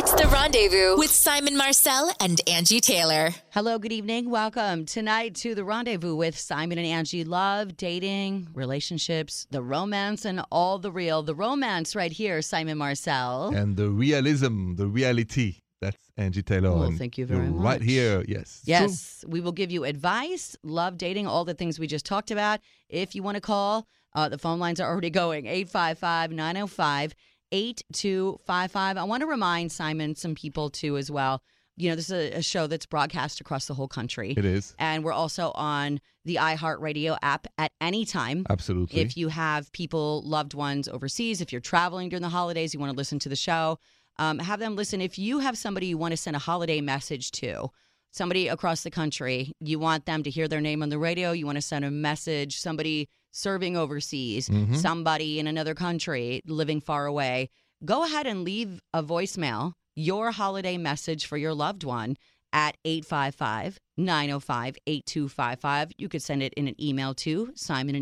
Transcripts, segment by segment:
It's the rendezvous with Simon Marcel and Angi Taylor. Hello, good evening. Welcome tonight to the rendezvous with Simon and Angi. Love, dating, relationships, the romance, and all the real. The romance right here, Simon Marcel. and the realism, the reality. That's Angi Taylor. Well, and thank you very you're much. Right here, yes. It's Yes, we will give you advice, love dating, all the things we just talked about. If you want to call, uh, the phone lines are already going 855 905 8255. I want to remind Simon, some people too, as well. You know, this is a, a show that's broadcast across the whole country. It is And we're also on the iHeartRadio app at any time. absolutely. If you have people, loved ones overseas, if you're traveling during the holidays, you want to listen to the show, um, have them listen. If you have somebody you want to send a holiday message to, somebody across the country, you want them to hear their name on the radio, you want to send a message, somebody serving overseas, Mhm. somebody in another country living far away, go ahead and leave a voicemail, your holiday message for your loved one at 855 905 8255. You could send it in an email to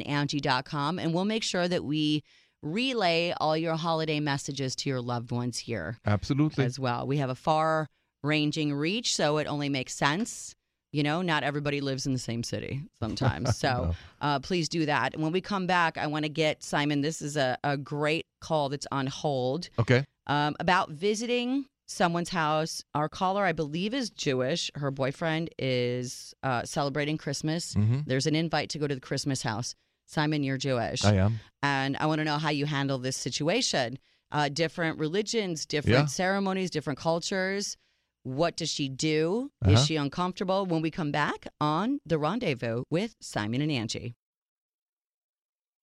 simonandangie.com, and we'll make sure that we relay all your holiday messages to your loved ones here absolutely. as well. We have a far ranging reach, so it only makes sense. You know, not everybody lives in the same city sometimes. So uh, please do that. And when we come back, I want to get Simon, this is a, a great call that's on hold Okay. um, about visiting someone's house. Our caller, I believe, is Jewish. Her boyfriend is uh, celebrating Christmas. hmm There's an invite to go to the Christmas house. Simon, you're Jewish. I am. And I want to know how you handle this situation. Uh, different religions, different Yeah. ceremonies, different cultures. What does she do? Uh-huh. Is she uncomfortable? When we come back on The Rendezvous with Simon and Angi.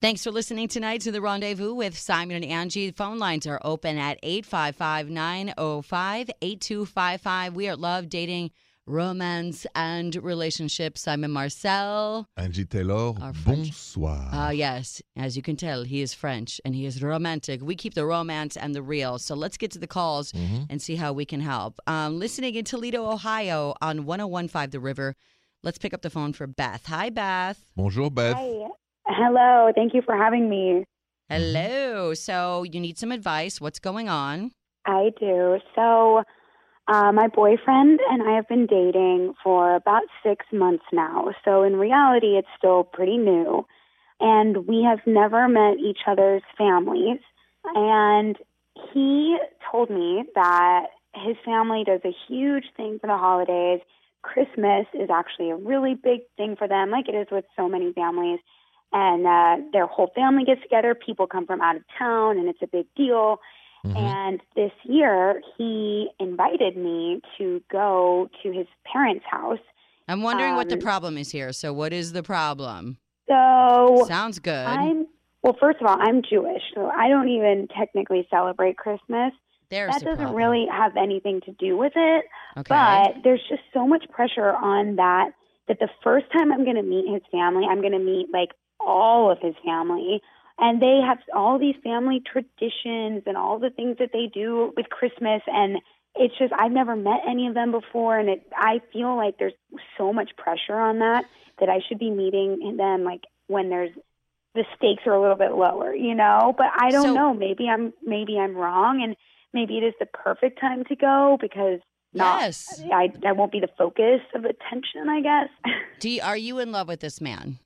Thanks for listening tonight to The Rendezvous with Simon and Angi. Phone lines are open at 855 905 8255. We are Love, Dating, Romance, and Relationships. Simon Marcel. Angi Taylor. Our Bonsoir. Ah, yes. As you can tell, he is French and he is romantic. We keep the romance and the real. So let's get to the calls Mhm. and see how we can help. Um, listening in Toledo, Ohio on 1015 The River. Let's pick up the phone for Beth. Hi, Beth. Bonjour, Beth. Hi. Hello. Thank you for having me. Hello. So you need some advice. What's going on? I do. So, uh, my boyfriend and I have been dating for about six months now. So, in reality, it's still pretty new. And we have never met each other's families. And he told me that his family does a huge thing for the holidays. Christmas is actually a really big thing for them, like it is with so many families. And uh, their whole family gets together. People come from out of town, and it's a big deal. Mhm. And this year, he invited me to go to his parents' house. I'm wondering what the Um, problem is here. So, what is the problem? So Sounds good. I'm, well, first of all, I'm Jewish, so I don't even technically celebrate Christmas. There's that doesn't problem. really have anything to do with it. Okay. But there's just so much pressure on that that the first time I'm going to meet his family, I'm going to meet like all of his family. And they have all these family traditions and all the things that they do with Christmas. And it's just, I've never met any of them before. And it, I feel like there's so much pressure on that that I should be meeting them like when there's the stakes are a little bit lower, you know? But I don't So- know. Maybe I'm, maybe I'm wrong. And maybe it is the perfect time to go because not yes. I I won't be the focus of attention, I guess. D, are you in love with this man?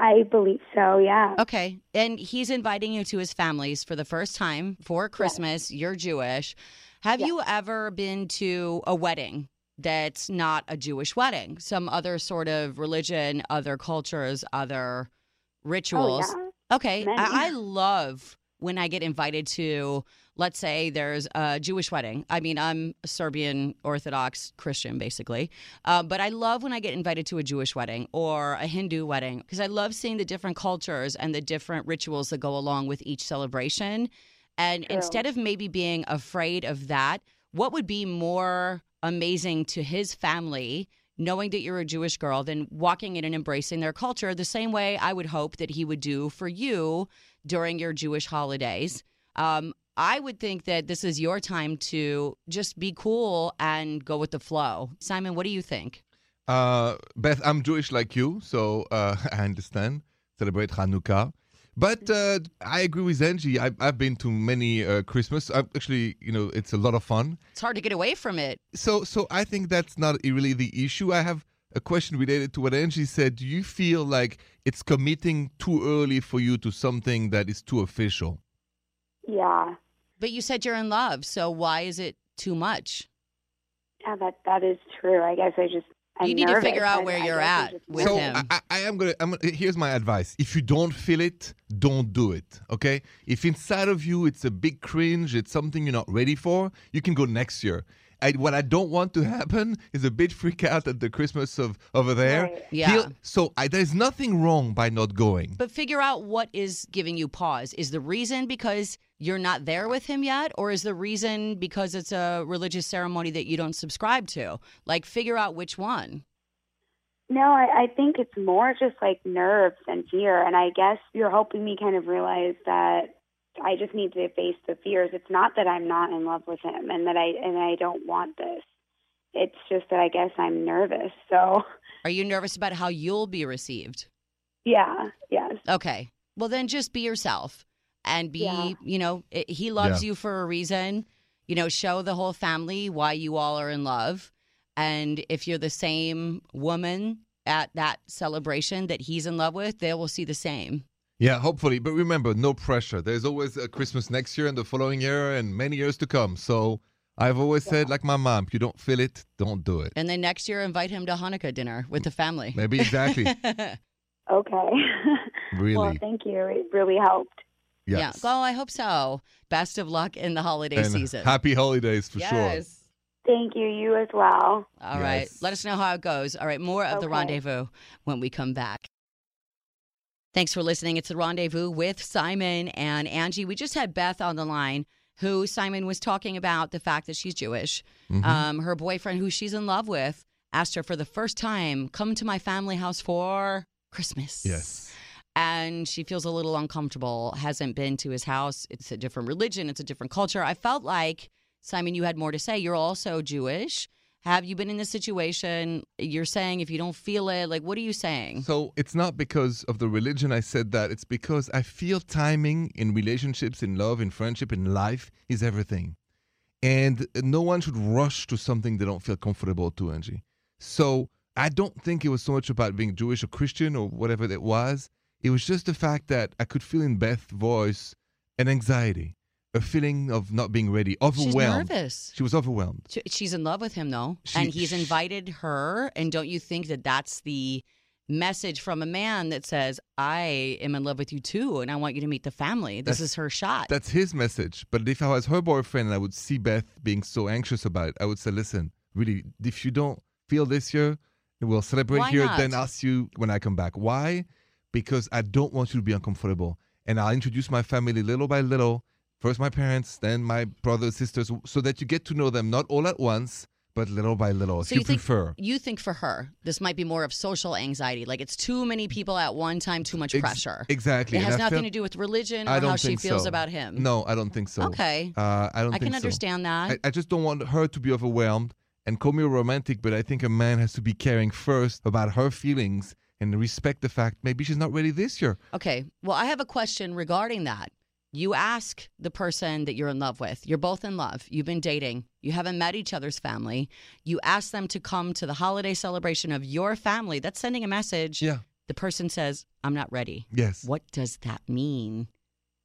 I believe so, yeah. Okay. And he's inviting you to his family's for the first time for Christmas. You're Jewish. Have Yes. you ever been to a wedding that's not a Jewish wedding? Some other sort of religion, other cultures, other oh, rituals? Oh, yeah. Okay. Many. I, I love when I get invited to, let's say there's a Jewish wedding. I mean, I'm a Serbian Orthodox Christian, basically. Uh, but I love when I get invited to a Jewish wedding or a Hindu wedding because I love seeing the different cultures and the different rituals that go along with each celebration. And True. instead of maybe being afraid of that, what would be more amazing to his family? Knowing that you're a Jewish girl, than walking in and embracing their culture the same way I would hope that he would do for you during your Jewish holidays. Um, I would think that this is your time to just be cool and go with the flow. Simon, what do you think? Uh, Beth, I'm Jewish like you, so uh, I understand. Celebrate Hanukkah. But uh, I agree with Angi. I, I've been to many uh, Christmas. i actually, you know, it's a lot of fun. It's hard to get away from it. So, so I think that's not really the issue. I have a question related to what Angi said. Do you feel like it's committing too early for you to something that is too official? Yeah. But you said you're in love, so why is it too much? Yeah, that that is true. I guess I just I'm you need to figure out where I you're I at with so him. I, I- I am gonna. I'm gonna. Here's my advice: if you don't feel it, don't do it. Okay. If inside of you it's a big cringe, it's something you're not ready for, you can go next year. I, what I don't want to happen is a bit freak out at the Christmas of over there. Right. Yeah. He'll- so I, there's nothing wrong by not going. But figure out what is giving you pause. Is the reason because you're not there with him yet, or is the reason because it's a religious ceremony that you don't subscribe to? Like, figure out which one. No, I, I think it's more just like nerves and fear. And I guess you're helping me kind of realize that I just need to face the fears. It's not that I'm not in love with him and that I and I don't want this. It's just that I guess I'm nervous. So Are you nervous about how you'll be received? yeah, yes. Okay. Well, then just be yourself and be, Yeah. you know, i he loves Yeah. you for a reason. You know, show the whole family why you all are in love. And if you're the same woman at that celebration that he's in love with, they will see the same. Yeah, hopefully. But remember, no pressure. There's always a Christmas next year and the following year and many years to come. So I've always said, like my mom, if you don't feel it, don't do it. And then next year, invite him to Hanukkah dinner with the family. Maybe exactly. Okay. Really. well, thank you. It really helped. Yeah. yes. Well, I hope so. Best of luck in the holiday And season. Happy holidays for sure. yes. Thank you. You as well. All right. Yes. Let us know how it goes. All right. More of the rendezvous when we come back. Thanks for listening. It's the rendezvous with Simon and Angie. We just had Beth on the line, who Simon was talking about the fact that she's Jewish. Mhm. Um, her boyfriend, who she's in love with, asked her for the first time, come to my family house for Christmas. yes. And she feels a little uncomfortable, hasn't been to his house. It's a different religion, it's a different culture. I felt like, Simon, you had more to say. You're also Jewish. Have you been in this situation? You're saying if you don't feel it, like, what are you saying? So it's not because of the religion I said that. It's because I feel timing in relationships, in love, in friendship, in life is everything. And no one should rush to something they don't feel comfortable to, Angi. So I don't think it was so much about being Jewish or Christian or whatever it was. It was just the fact that I could feel in Beth's voice an anxiety, a feeling of not being ready, overwhelmed. She's nervous. She was overwhelmed. She- She's in love with him, though. She- and he's sh- invited her. And don't you think that that's the message from a man that says, I am in love with you too, and I want you to meet the family? This is her shot. That's his message. But if I was her boyfriend and I would see Beth being so anxious about it, I would say, listen, really, if you don't feel this year, we'll celebrate Why here, not? then I'll you when I come back. Why? Because I don't want you to be uncomfortable. And I'll introduce my family little by little. First my parents, then my brothers, sisters, so that you get to know them not all at once, but little by little, So if you, you think- prefer. You think for her, this might be more of social anxiety. Like it's too many people at one time, too much Ex- pressure. Exactly. It has I nothing felt- to do with religion or how she feels so. about him. No, I don't think so. Okay. Uh, I don't I can so. understand that. I, I just don't want her to be overwhelmed and call me a romantic, but I think a man has to be caring first about her feelings and respect the fact maybe she's not ready this year. okay. Well, I have a question regarding that. You ask the person that you're in love with. You're both in love. You've been dating. You haven't met each other's family. You ask them to come to the holiday celebration of your family. That's sending a message. Yeah. The person says, I'm not ready. Yes. What does that mean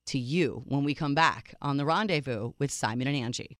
to you when we come back on the rendezvous with Simon and Angi?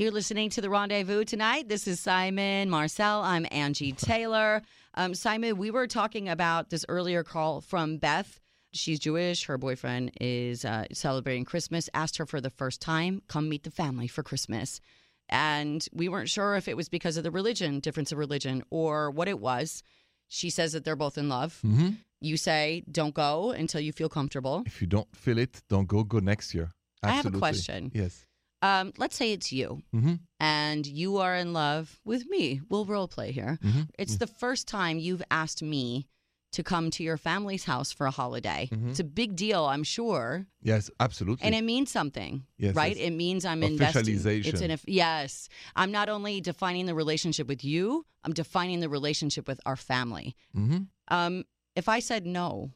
You're listening to the rendezvous tonight. This is Simon Marcel. I'm Angi Taylor. Um, Simon, we were talking about this earlier call from Beth. She's Jewish. Her boyfriend is uh, celebrating Christmas. Asked her for the first time, come meet the family for Christmas. And we weren't sure if it was because of the religion, difference of religion, or what it was. She says that they're both in love. hmm You say, don't go until you feel comfortable. If you don't feel it, don't go. Go next year. I have a question. Yes. Um, let's say it's you hmm and you are in love with me. We'll role play here. hmm It's the first time you've asked me to come to your family's house for a holiday. Mhm. It's a big deal, I'm sure. Yes, absolutely. And it means something, Yes, right? yes. It means I'm investing. It's an, yes. I'm not only defining the relationship with you, I'm defining the relationship with our family. hmm Um, if I said no,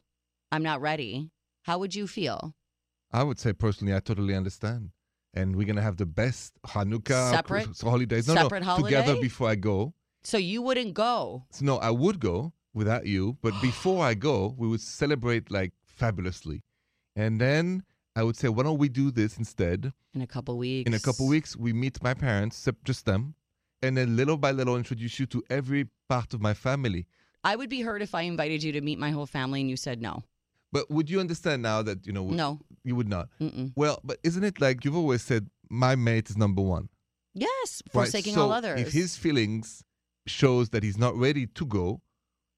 I'm not ready, how would you feel? I would say personally, I totally understand. And we're gonna have the best Hanukkah Separate- holidays. No, separate no, together before I go. So you wouldn't go. So, no, I would go without you, but before I go, we would celebrate like fabulously. And then I would say, why don't we do this instead? In a couple weeks. In a couple weeks, we meet my parents, just them, and then little by little introduce you to every part of my family. I would be hurt if I invited you to meet my whole family and you said no. But would you understand now that you know? No. you would not. Mm-mm. Well, but isn't it like you've always said, my mate is number one, Yes, right? forsaking so all others. If his feelings shows that he's not ready to go,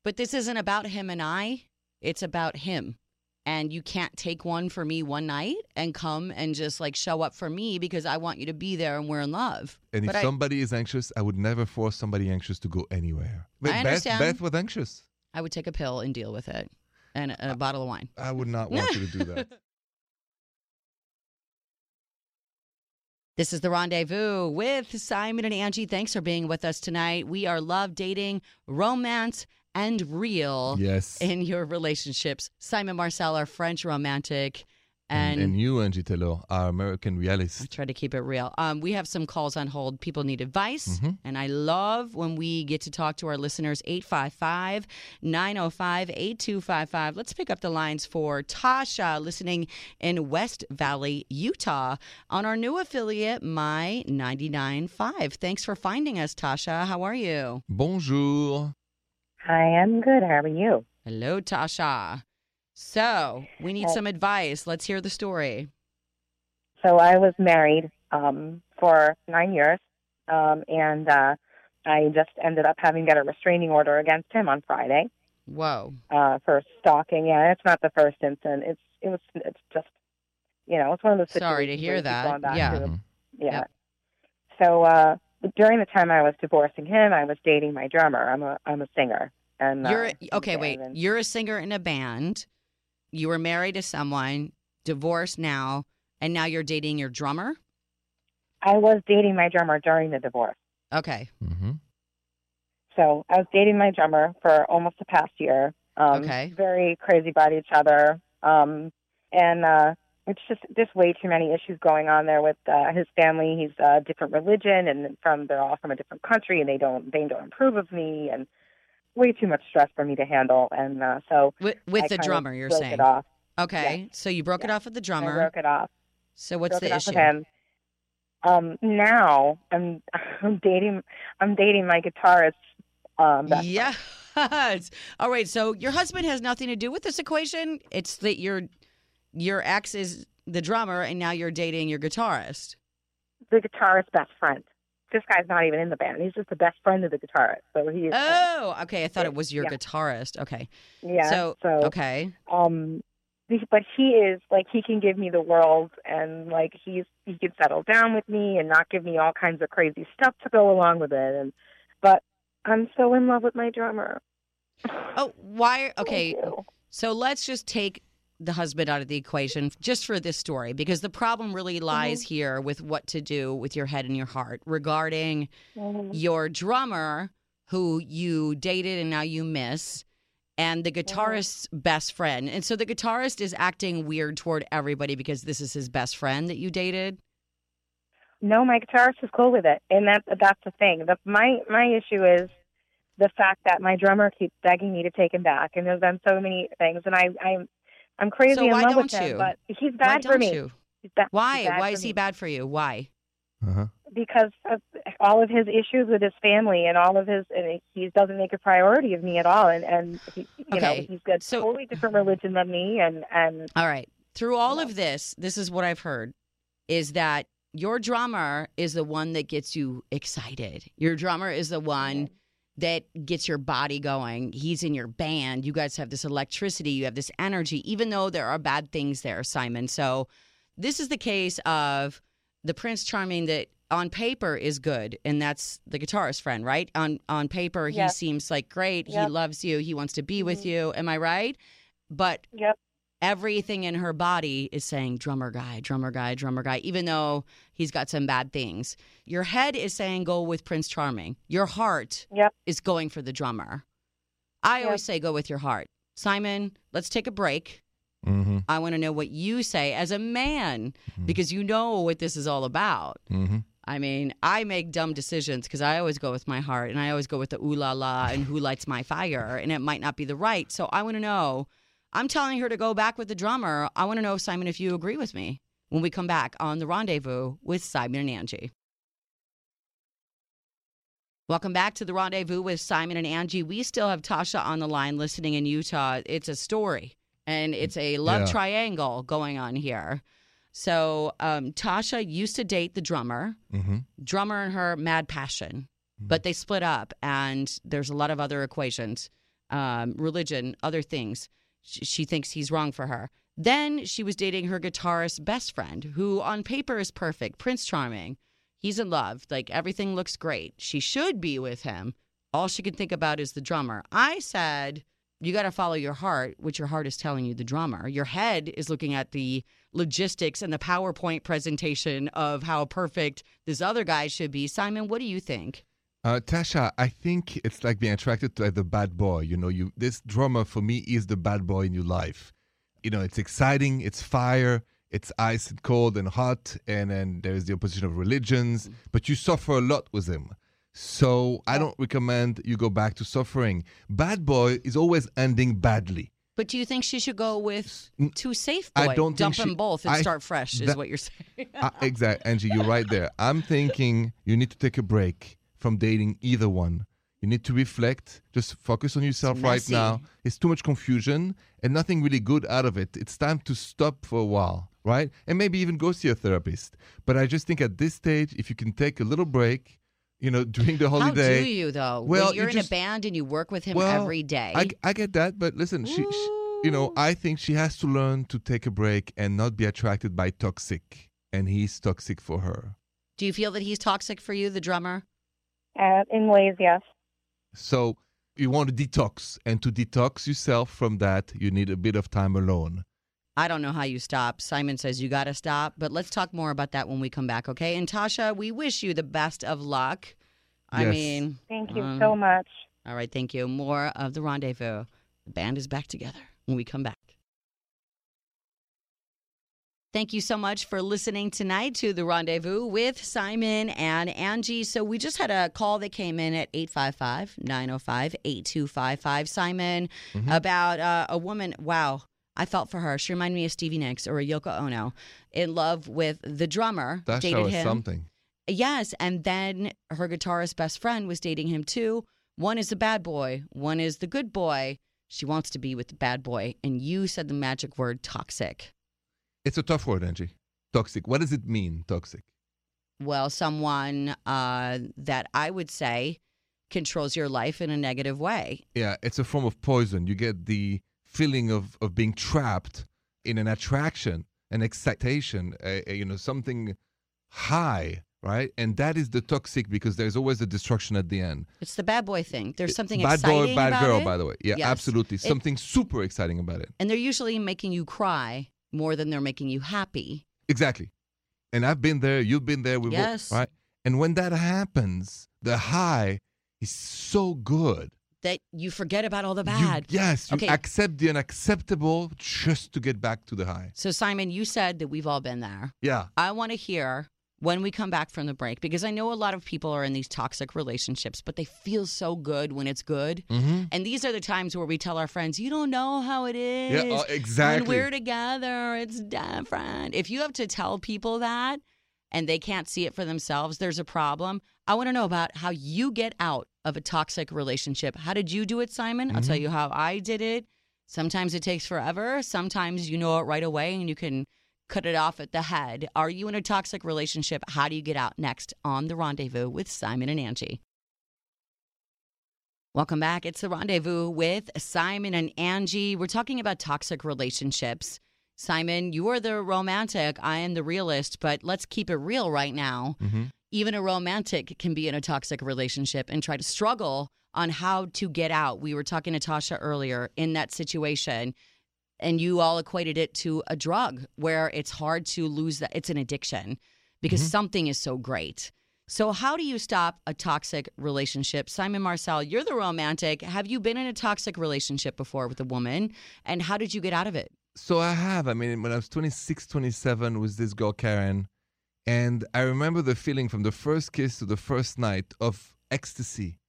But this isn't about him and I. It's about him. And you can't take one for me one night and come and just like show up for me because I want you to be there and we're in love. and if I- somebody is anxious, I would never force somebody anxious to go anywhere. But I Beth, understand. Beth was anxious. I would take a pill and deal with it and a, a bottle of wine. I would not want you to do that. This is the rendezvous with Simon and Angi. Thanks for being with us tonight. We are love, dating, romance, and real yes. in your relationships. Simon Marcel, our French romantic, and, and, and you, Angi Taylor, are American realists. I realist. try to keep it real. Um, we have some calls on hold. People need advice. Mhm. And I love when we get to talk to our listeners 855 905 8255. Let's pick up the lines for Tasha listening in West Valley, Utah on our new affiliate, My 99.5. Thanks for finding us, Tasha. How are you? Bonjour. Hi, I'm good. How are you? Hello, Tasha. So we need Uh, some advice. Let's hear the story. So I was married um, for nine years, um, and uh, I just ended up having to get a restraining order against him on Friday Whoa. uh, for stalking. Yeah, it's not the first instance. It's it was it's just you know it's one of those. Sorry to hear where you keep that. Yeah. to- Mhm. yeah. Yep. So uh, during the time I was divorcing him, I was dating my drummer. I'm a I'm a singer, and uh, You're okay. Wait, then- you're a singer in a band. You were married to someone, divorced now, and now you're dating your drummer. I was dating my drummer during the divorce. Okay, Mm-hmm. So I was dating my drummer for almost the past year. Um, Okay. Very crazy about each other. Um, and uh, it's just just way too many issues going on there with uh, his family. He's a different religion, and from they're all from a different country, and they don't they don't approve of me, and way too much stress for me to handle. And uh, so with, with I the drummer, you're broke saying. it off. Okay, so you broke it off with the I drummer. broke it off. So what's broke the it off issue? with him. Um, now I'm I'm dating I'm dating my guitarist. Um. Yes. All right. So your husband has nothing to do with this equation. It's that your your ex is the drummer, and now you're dating your guitarist. the guitarist's best friend. This guy's not even in the band. He's just the best friend of the guitarist. So he's Oh, okay. I thought it was your Yeah. guitarist. Okay. yeah. So, so okay. um, but he is like he can give me the world, and like he's he can settle down with me and not give me all kinds of crazy stuff to go along with it. And but I'm so in love with my drummer. Oh, why? Okay. So let's just take the husband out of the equation just for this story because the problem really lies here with what to do with your head and your heart regarding Mhm. your drummer who you dated and now you miss and the guitarist's best friend. And so the guitarist is acting weird toward everybody because this is his best friend that you dated. No, my guitarist is cool with it, and that that's the thing. The, my my issue is the fact that my drummer keeps begging me to take him back, and there's been so many things, and I I'm I'm crazy So in love with don't him, you? but he's bad for don't me. you? He's ba- he's Why? bad Why is he me. bad for you? Why? Uh-huh. Because of all of his issues with his family and all of his, and he doesn't make a priority of me at all, and and he, you know Okay, he's got so- totally different religion than me, and and All right. Through all Yeah. of this, this is what I've heard is that your drummer is the one that gets you excited. Your drummer is the one that gets your body going. He's in your band. You guys have this electricity, you have this energy, even though there are bad things there, Simon. So, this is the case of the Prince Charming that on paper is good, and that's the guitarist friend, right? On on paper, he seems like great. He loves you. He wants to be with Mhm. you. Am I right? But yep, everything in her body is saying drummer guy, drummer guy, drummer guy, even though he's got some bad things. Your head is saying go with Prince Charming. Your heart Yep. is going for the drummer. I Yep. always say go with your heart. Simon, let's take a break. Mm-hmm. I want to know what you say as a man Mm-hmm. because you know what this is all about. Mm-hmm. I mean, I make dumb decisions because I always go with my heart and I always go with the ooh la la and who lights my fire, and it might not be the right. So I want to know. I'm telling her to go back with the drummer. I want to know, Simon, if you agree with me when we come back on the rendezvous with Simon and Angi. Welcome back to the rendezvous with Simon and Angi. We still have Tasha on the line listening in Utah. It's a story and it's a love Yeah. triangle going on here. So, um, Tasha used to date the drummer Mm-hmm. drummer and her mad passion but they split up and there's a lot of other equations um, religion other things she, thinks he's wrong for her. Then she was dating her guitarist best friend who on paper is perfect prince charming. He's in love. Like everything looks great. She should be with him. All she can think about is the drummer. I said you got to follow your heart which your heart is telling you the drummer. Your head is looking at the logistics and the powerpoint presentation of how perfect this other guy should be. Simon what do you think Uh, Tasha, I think it's like being attracted to like, the bad boy. You know, you this drummer for me is the bad boy in your life. You know, it's exciting, it's fire, it's ice and cold and hot, and then there's the opposition of religions. But you suffer a lot with him. So I don't recommend you go back to suffering. Bad boy is always ending badly. But do you think she should go with two safe I don't think Dump she- them both and I- start fresh, is that- what you're saying. uh, exactly, Angi, you're right there. I'm thinking you need to take a break from dating either one. You need to reflect. Just focus on yourself right now. It's too much confusion and nothing really good out of it. It's time to stop for a while, right? And maybe even go see a therapist. But I just think at this stage, if you can take a little break, you know, during the holiday. How do you though? Well, when you you're in just- a band and you work with him Well, every day. I, I get that, but listen, she, she, you know, I think she has to learn to take a break and not be attracted by toxic. And he's toxic for her. do you feel that he's toxic for you, the drummer? Uh, in ways, yes. So you want to detox, and to detox yourself from that, you need a bit of time alone. I don't know how you stop. Simon says you got to stop, but let's talk more about that when we come back, okay? And Tasha, we wish you the best of luck. I Yes. mean, Thank you Um, so much. all right, thank you. More of the rendezvous. The band is back together when we come back. Thank you so much for listening tonight to the rendezvous with Simon and Angi. So, we just had a call that came in at 855 905 8255. Simon, Mhm. about uh, a woman. Wow, I felt for her. She reminded me of Stevie Nicks or a Yoko Ono in love with the drummer. That dated him. something. Yes, and then her guitarist best friend was dating him too. One is the bad boy, one is the good boy. She wants to be with the bad boy, and you said the magic word toxic. It's a tough word, Angi. Toxic. What does it mean, toxic? Well, someone uh, that I would say controls your life in a negative way. Yeah, it's a form of poison. You get the feeling of, of being trapped in an attraction, an excitation, a, a, you know, something high, right? And that is the toxic because there's always a destruction at the end. It's the bad boy thing. There's something exciting. bad exciting boy, bad about girl, it, by the way. Yeah, Yes. absolutely. It- Something super exciting about it. and they're usually making you cry more than they're making you happy. Exactly. And I've been there, you've been there, we Yes. right? And when that happens, the high is so good. That you forget about all the You- bad. yes, you Okay. accept the unacceptable just to get back to the high. So, Simon, you said that we've all been there. Yeah. I want to hear when we come back from the break because I know a lot of people are in these toxic relationships, but they feel so good when it's good. Mm-hmm. And these are the times where we tell our friends, you don't know how it is. Yeah, oh, exactly. When we're together, it's different. If you have to tell people that and they can't see it for themselves, there's a problem. I want to know about how you get out of a toxic relationship. How did you do it, Simon? I'll tell Mm-hmm. you how I did it. Sometimes it takes forever. Sometimes you know it right away and you can cut it off at the head. Are you in a toxic relationship? How do you get out next on The Rendezvous with Simon and Angi? Welcome back. It's The Rendezvous with Simon and Angi. We're talking about toxic relationships. Simon, you are the romantic, I am the realist, but let's keep it real right now. Mm-hmm. Even a romantic can be in a toxic relationship and try to struggle on how to get out. We were talking to Tasha earlier in that situation, and you all equated it to a drug where it's hard to lose that. It's an addiction because Mhm. something is so great. So, how do you stop a toxic relationship? Simon Marcel, you're the romantic. Have you been in a toxic relationship before with a woman? And how did you get out of it? So I have. I mean, when I was 26, 27 with this girl, Karen, and I remember the feeling from the first kiss to the first night of ecstasy.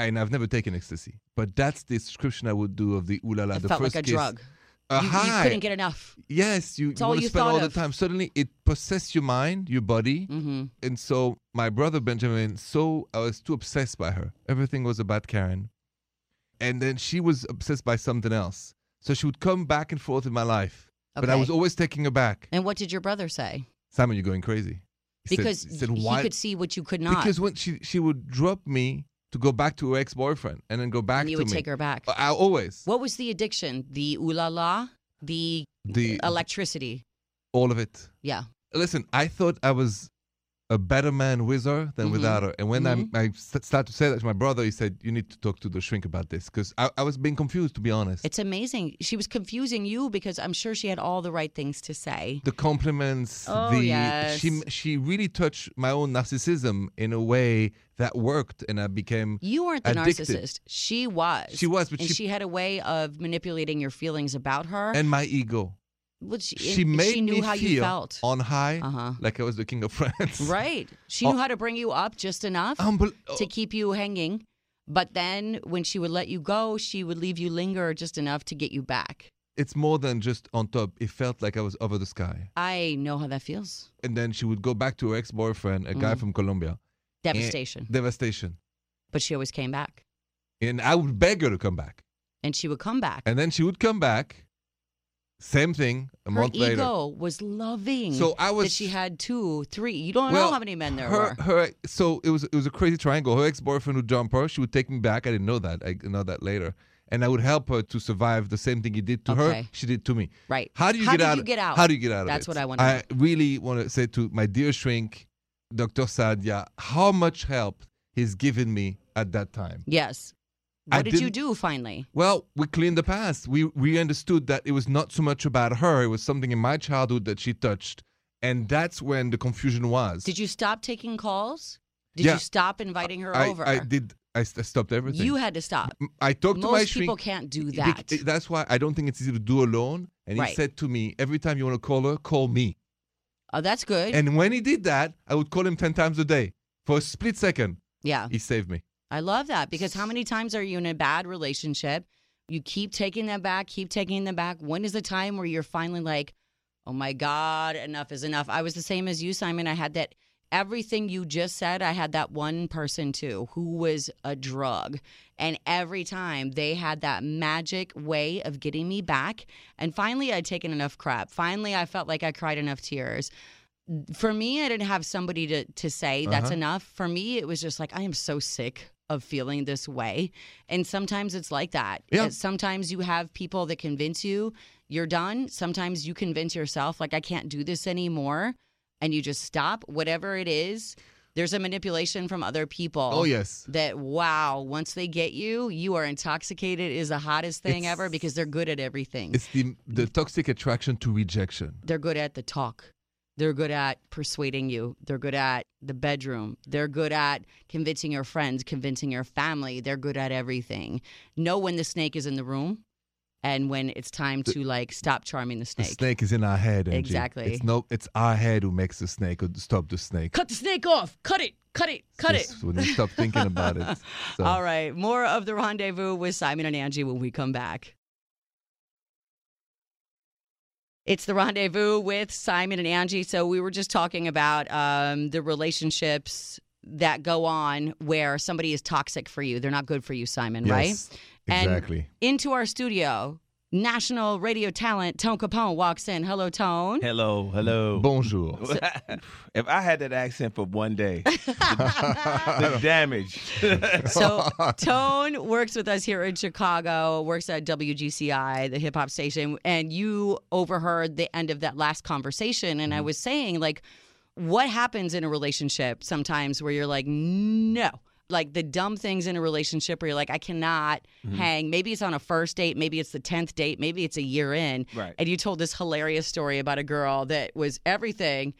And I've never taken ecstasy, but that's the description I would do of the ooh la la. It the felt first like a kiss. drug. A you, you couldn't get enough. yes, you, you all want to you spend all the time. Suddenly, it possessed your mind, your body, hmm and so my brother Benjamin, so I was too obsessed by her. Everything was about Karen. And then she was obsessed by something else. So she would come back and forth in my life. But I was always taking her back. And what did your brother say? Simon, you're going crazy. He said- Because he said, he could see what you could not. because when she she would drop me to go back to her ex boyfriend and then go back and you to would me. take her back. Uh, I always What was the addiction? The ooh la la? The the electricity? all of it. Yeah. Listen, I thought I was a better man with her than Mhm. without her. And when Mhm. I, I st- started to say that to my brother, he said, You need to talk to the shrink about this. Because I, I was being confused, to be honest. It's amazing. She was confusing you because I'm sure she had all the right things to say. the compliments, Oh, the yes. she she really touched my own narcissism in a way that worked, and I became You weren't the Addicted. narcissist. She was. She was, but and she- she, had a way of manipulating your feelings about her. and my ego. Which she, She and made she knew me how feel you felt. on high, Uh-huh. like I was the king of France. Right. She Oh. knew how to bring you up just enough Unbel- to keep you hanging. But then when she would let you go, she would leave you linger just enough to get you back. it's more than just on top. It felt like I was over the sky. I know how that feels. And then she would go back to her ex boyfriend, a guy Mhm. from Colombia. Devastation. Devastation. But she always came back. And I would beg her to come back. And she would come back. And then she would come back. Same thing a her month ego later. was loving So I was that she had two, three. You don't Well, know how many men there her, were. Her, so it was it was a crazy triangle. Her ex boyfriend would dump her. She would take me back. I didn't know that. I know that later. And I would help her to survive the same thing he did to her. She did to me. Right. How do you How get did out? you get out? How do you get out of That's it? what I wanna I really want to say to my dear shrink, Dr. Sadia, how much help he's given me at that time. Yes. I What did you do finally? Well, we cleaned the past. We we understood that it was not so much about her. It was something in my childhood that she touched, and that's when the confusion was. Did you stop taking calls? Did Yeah. you stop inviting her I, over? I did. I, stopped everything. You had to stop. I talked to my Most shrink. people can't do that. That's why I don't think it's easy to do alone. And Right. he said to me, every time you want to call her, call me. Oh, that's good. And when he did that, I would call him 10 times a day. For a split second, yeah. he saved me. I love that because how many times are you in a bad relationship? You keep taking them back, keep taking them back. When is the time where you're finally like, oh my God, enough is enough? I was the same as you, Simon. I had that everything you just said, I had that one person too who was a drug. And every time they had that magic way of getting me back. And finally, I'd taken enough crap. Finally, I felt like I cried enough tears. For me, I didn't have somebody to, to say that's Uh-huh. enough. For me, it was just like, I am so sick of feeling this way. And sometimes it's like that. Yeah. Sometimes you have people that convince you you're done. Sometimes you convince yourself, like, I can't do this anymore. And you just stop, whatever it is. There's a manipulation from other people. Oh, yes. That, wow, once they get you, you are intoxicated is the hottest thing It's- ever because they're good at everything. It's the, the toxic attraction to rejection. They're good at the talk. They're good at persuading you. They're good at the bedroom. They're good at convincing your friends, convincing your family. They're good at everything. Know when the snake is in the room and when it's time to like stop charming the snake. The snake. is in our head, Angi. Exactly. It's no, it's our head who makes the snake or stop the snake. Cut the snake off. Cut it. Cut it. Cut it. When you stop thinking about it. So. All right. More of the rendezvous with Simon and Angi when we come back. It's the rendezvous with Simon and Angi. So we were just talking about um, the relationships that go on where somebody is toxic for you. They're not good for you, Simon, right? Yes, And- exactly. Into our studio, national radio talent Tone Capone walks in. Hello, Tone. Hello, hello. Bonjour. if I had that accent for one day, the, the damage. So Tone works with us here in Chicago, works at WGCI, the hip hop station, and you overheard the end of that last conversation. And I mm-hmm. was saying, like, what happens in a relationship sometimes where you're like, no. Like the dumb things in a relationship where you're like, I cannot mm-hmm. hang. Maybe it's on a first date, maybe it's the 10th date, maybe it's a year in. Right. And you told this hilarious story about a girl that was everything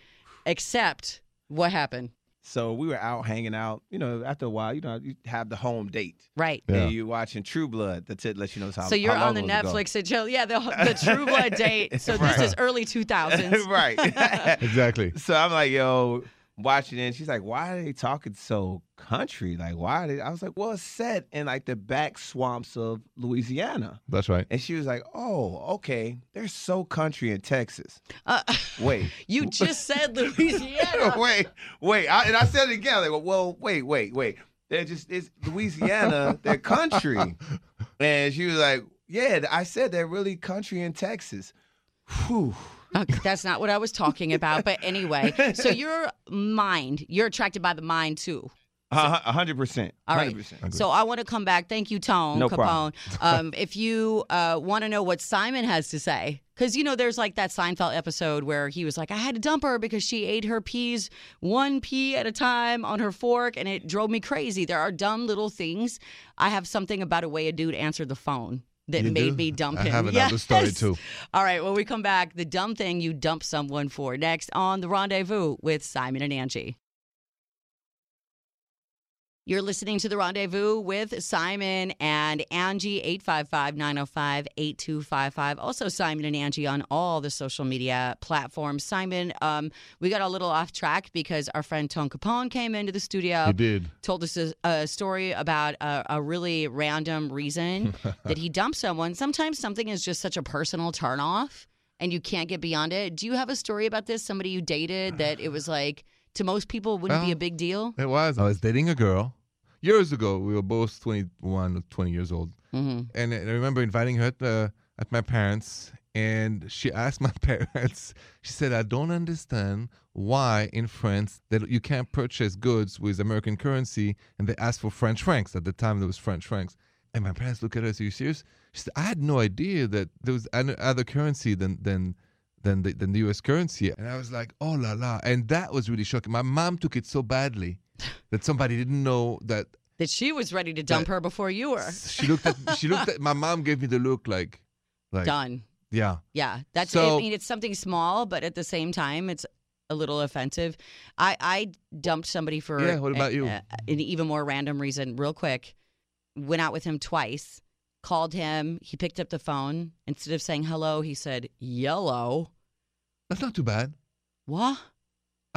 except what happened. So we were out hanging out. You know, after a while, you know, you have the home date. Right. Yeah. And you're watching True Blood. That's it. Lets you know how. So you're how on the long it was ago. Netflix and chill. Yeah, the, the True Blood date. So this is early 2000s. right. Exactly. So I'm like, yo, watching it. And she's like, why are they talking so country? Like, why? Are they? I was like, well, it's set in like the back swamps of Louisiana. That's right. And she was like, oh, okay. They're so country in Texas. Uh, Wait. you just said Louisiana. wait, wait. I, and I said it again. Like, well, wait, wait, wait. They're just, it's Louisiana, they're country. And she was like, yeah, I said they're really country in Texas. Whew. Okay, that's not what I was talking about. But anyway, so your mind, you're attracted by the mind too. A hundred percent. All right. Hundred percent. So I want to come back. Thank you, Tone No Capone. um, if you uh, want to know what Simon has to say, because you know there's like that Seinfeld episode where he was like, I had to dump her because she ate her peas one pea at a time on her fork, and it drove me crazy. There are dumb little things. I have something about a way a dude answered the phone that You made do? me dump I him. have another story, Yes. too. All right, when we come back, the dumb thing you dump someone for next on the rendezvous with Simon and Angi. You're listening to The Rendezvous with Simon and Angi, 855 905 8255. Also, Simon and Angi on all the social media platforms. Simon, um, we got a little off track because our friend Tone Capone came into the studio He did. told us a, a story about a, a really random reason that he dumped someone. Sometimes something is just such a personal turnoff and you can't get beyond it. Do you have a story about this? Somebody you dated that it was like, to most people, wouldn't be a big deal? It was. I was dating a girl years ago. We were both 21 or 20 years old. hmm And I remember inviting her at, uh, at my parents, and she asked my parents, she said, I don't understand why in France that you can't purchase goods with American currency, and they asked for French francs. At the time, there was French francs. And my parents looked at her, are you serious? She said, I had no idea that there was other currency than, than, than, the, than the US currency. And I was like, oh la la. And that was really shocking. My mom took it so badly that somebody didn't know that That she was ready to dump That- her before you were she looked at she looked at my mom gave me the look like like done. yeah Yeah, that's. so, I mean, it's something small, but at the same time, it's a little offensive. I I dumped somebody for Yeah, what about a- you? a- an even more random reason. Real quick, went out with him twice. Called him. He picked up the phone. Instead of saying hello, he said yellow. that's not too bad What?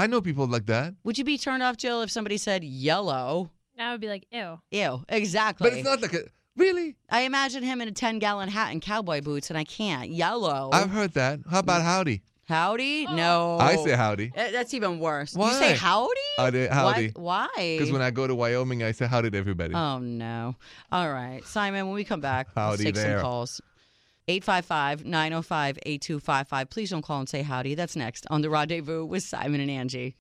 I know people like that Would you be turned off, Jill, if somebody said yellow? I would be like, ew. Ew, exactly. but it's not like a really I imagine him in a ten gallon hat and cowboy boots, and I can't yellow. I've heard that how about howdy howdy? No. I say howdy Uh, That's even worse. You say howdy? howdy howdy What? Why? because when I go to Wyoming I say howdy to everybody Oh no. All right. Simon, when we come back, let's Howdy take there. some calls. 855-905-8255. Please don't call and say howdy. That's next on the rendezvous with Simon and Angi.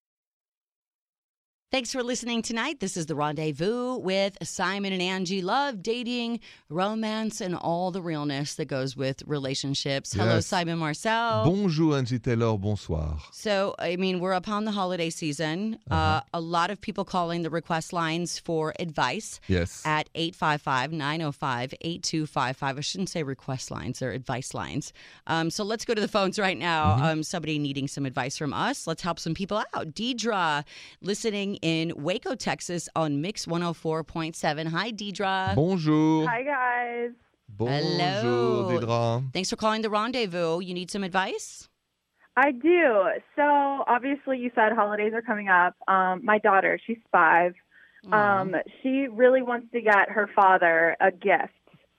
Thanks for listening tonight. This is the rendezvous with Simon and Angi. Love, dating, romance, and all the realness that goes with relationships. Hello, Yes. Simon Marcel. bonjour Angi Taylor bonsoir So, I mean, we're upon the holiday season. uh Uh-huh. a lot of people calling the request lines for advice yes at 855 905 8255. I shouldn't say request lines, they're advice lines. Um, so let's go to the phones right now. Mm-hmm. Um, somebody needing some advice from us. Let's help some people out. Deidre, listening in Waco, Texas on Mix 104.7. Hi, Deidre. bonjour Hi guys. bonjour Hello. Deidre Thanks for calling the rendezvous. You need some advice? I do. So obviously, you said holidays are coming up. Um, my daughter, she's five. Um, she really wants to get her father a gift,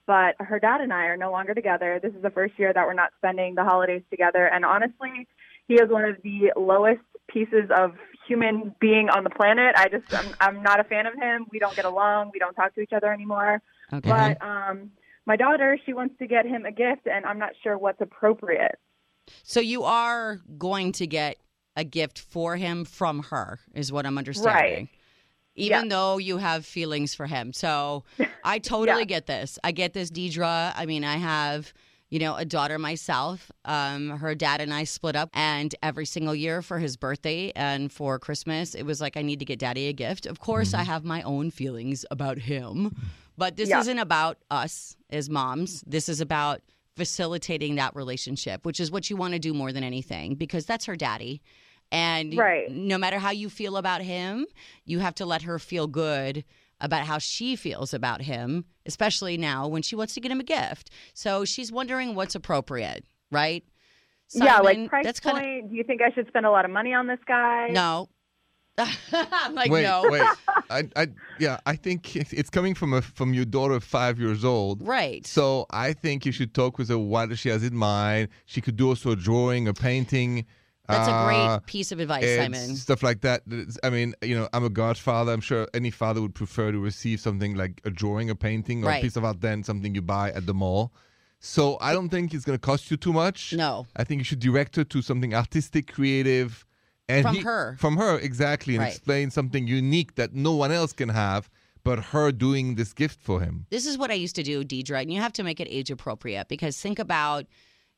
but her dad and I are no longer together. This is the first year that we're not spending the holidays together, and honestly, he is one of the lowest pieces of human being on the planet. I just, I'm, I'm not a fan of him. We don't get along. We don't talk to each other anymore. Okay. But um, my daughter, she wants to get him a gift, and I'm not sure what's appropriate. So you are going to get a gift for him from her, is what I'm understanding. Right. Even though you have feelings for him. So I totally Yeah. get this. I get this, Deidre. I mean, I have, you know, a daughter myself. Um, her dad and I split up, and every single year for his birthday and for Christmas, it was like, I need to get daddy a gift. Of course, I have my own feelings about him, but this Yeah. isn't about us as moms. This is about facilitating that relationship, which is what you want to do more than anything because that's her daddy. And Right. no matter how you feel about him, you have to let her feel good about how she feels about him, especially now when she wants to get him a gift. So she's wondering what's appropriate, right? yeah, like Simon, price that's point. Do you think I should spend a lot of money on this guy? no. I'm like wait, no. wait. I, I, yeah, I think it's it's coming from a from your daughter, five years old. Right. So I think you should talk with her what she has in mind. She could do also a drawing, a painting. That's a uh, great piece of advice, Simon. Stuff like that. I mean, you know, I'm a godfather. I'm sure any father would prefer to receive something like a drawing, a painting, or Right. a piece of art than something you buy at the mall. So I don't think it's going to cost you too much. No. I think you should direct her to something artistic, creative, and From he- her. From her, exactly, and Right. explain something unique that no one else can have, but her doing this gift for him. This is what I used to do, Deidre, and you have to make it age appropriate because think about,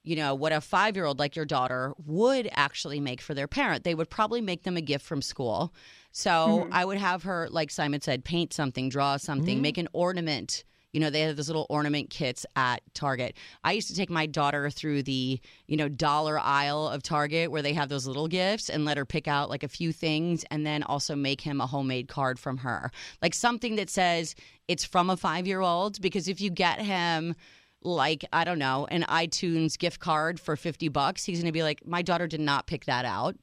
you know, what a five year old like your daughter would actually make for their parent. They would probably make them a gift from school. So mm-hmm. I would have her, like Simon said, paint something, draw something, mm-hmm. make an ornament. You know, they have those little ornament kits at Target. I used to take my daughter through the, you know, dollar aisle of Target where they have those little gifts and let her pick out like a few things and then also make him a homemade card from her. Like something that says it's from a five year old. Because if you get him, like I don't know, an iTunes gift card for fifty bucks, he's gonna be like, "My daughter did not pick that out.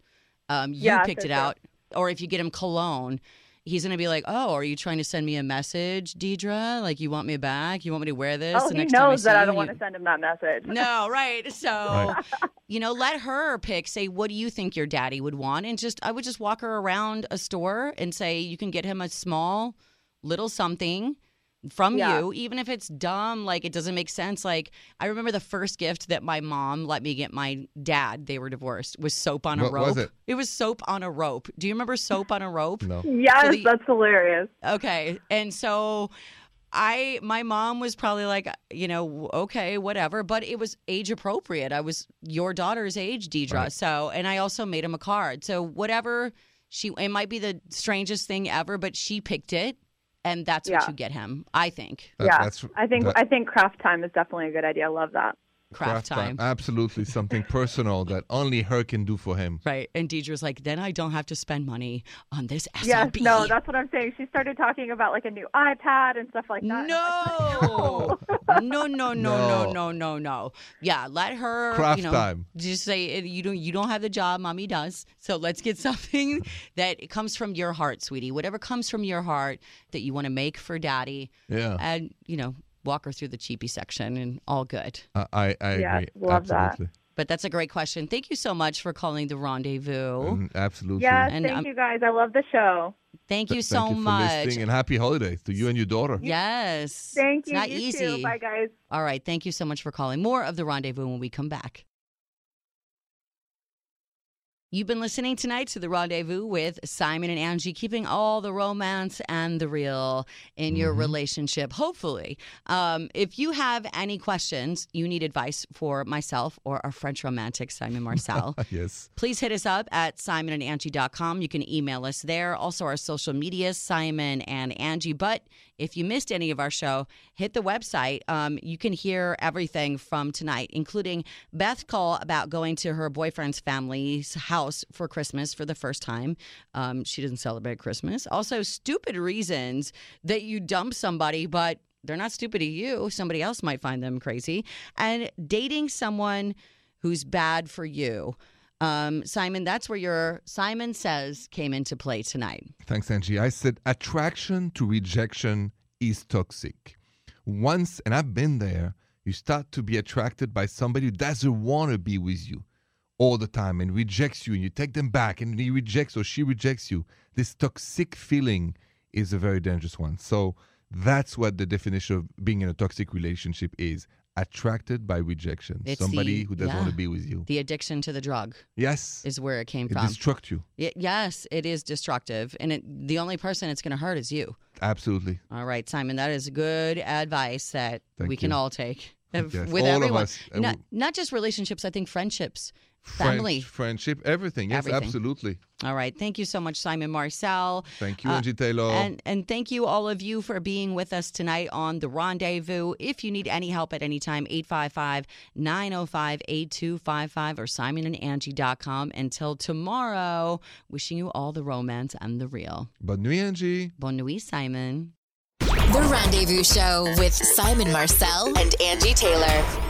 Um, you Yeah, picked it true. out." Or if you get him cologne, he's gonna be like, "Oh, are you trying to send me a message, Deidre? Like you want me back? You want me to wear this?" Oh, the he next time I knows that I don't want to send him that message. no, right. So, Right. you know, let her pick. Say, what do you think your daddy would want? And just, I would just walk her around a store and say, you can get him a small little something from Yeah. you, even if it's dumb, like it doesn't make sense. Like, I remember the first gift that my mom let me get my dad, they were divorced, was soap on a What rope. was it? It was soap on a rope. Do you remember soap on a rope? No. Yes, So the- that's hilarious. Okay. And so I my mom was probably like, you know, okay, whatever, but it was age appropriate. I was your daughter's age, Deidre. Right. So, and I also made him a card. So, whatever she it might be the strangest thing ever, but she picked it and that's what you get him, I think. That- yeah, that's- I think that- I think craft time is definitely a good idea. I love that. Craft, time. Absolutely something personal that only her can do for him. Right. And Deidre's like, then I don't have to spend money on this SLB. Yes, no, that's what I'm saying. She started talking about like a new iPad and stuff like that. No. like, no, no, no, no, No. no, no, no. Yeah, let her. Craft you know, time. Just say "Uh, you don't. You don't have the job, mommy does. So let's get something that comes from your heart, sweetie. Whatever comes from your heart that you want to make for daddy, Yeah. and you know, walk her through the cheapy section, and all good. I, I, I Yeah, agree. love that. absolutely. But that's a great question. Thank you so much for calling the rendezvous. Mm, absolutely. Yes, And thank I'm- you guys. I love the show. Thank Th- you so thank you for much. listening and happy holidays to you and your daughter. Yes. Thank It's you. not you easy. Too. Bye, guys. All right. Thank you so much for calling. More of the rendezvous when we come back. You've been listening tonight to the rendezvous with Simon and Angi, keeping all the romance and the real in your relationship, hopefully. Um, if you have any questions, you need advice for myself or our French romantic, Simon Marcel. yes. Please hit us up at simonandangie.com. You can email us there. Also, our social media, Simon and Angi. But if you missed any of our show, hit the website. Um, you can hear everything from tonight, including Beth call about going to her boyfriend's family's house for Christmas for the first time. Um, she doesn't celebrate Christmas. Also, stupid reasons that you dump somebody, but they're not stupid to you. Somebody else might find them crazy. And dating someone who's bad for you. Um, Simon, that's where your Simon Says came into play tonight. Thanks, Angi. I said attraction to rejection is toxic. Once, and I've been there, you start to be attracted by somebody who doesn't want to be with you all the time and rejects you, and you take them back, and he rejects or she rejects you. This toxic feeling is a very dangerous one. So that's what the definition of being in a toxic relationship is attracted by rejection. It's somebody the- who doesn't yeah. want to be with you. The addiction to the drug Yes. is where it came It from. It destruct you. Y- yes, it is destructive, and it, the only person it's going to hurt is you. Absolutely. All right, Simon, that is good advice that Thank we can all take. Yes, With everyone. Not, uh, not just relationships. I think friendships Friend- family. friendship, everything. Yes, Everything. absolutely. All right. Thank you so much, Simon Marcel. Thank you, Uh, Angi Taylor. And and thank you all of you for being with us tonight on the rendezvous. If you need any help at any time, 855-905-8255 or simonandangie.com. Until tomorrow, wishing you all the romance and the real. Bonne nuit, Angi. Bonne nuit, Simon. The Rendezvous Show with Simon Marcel and Angi Taylor.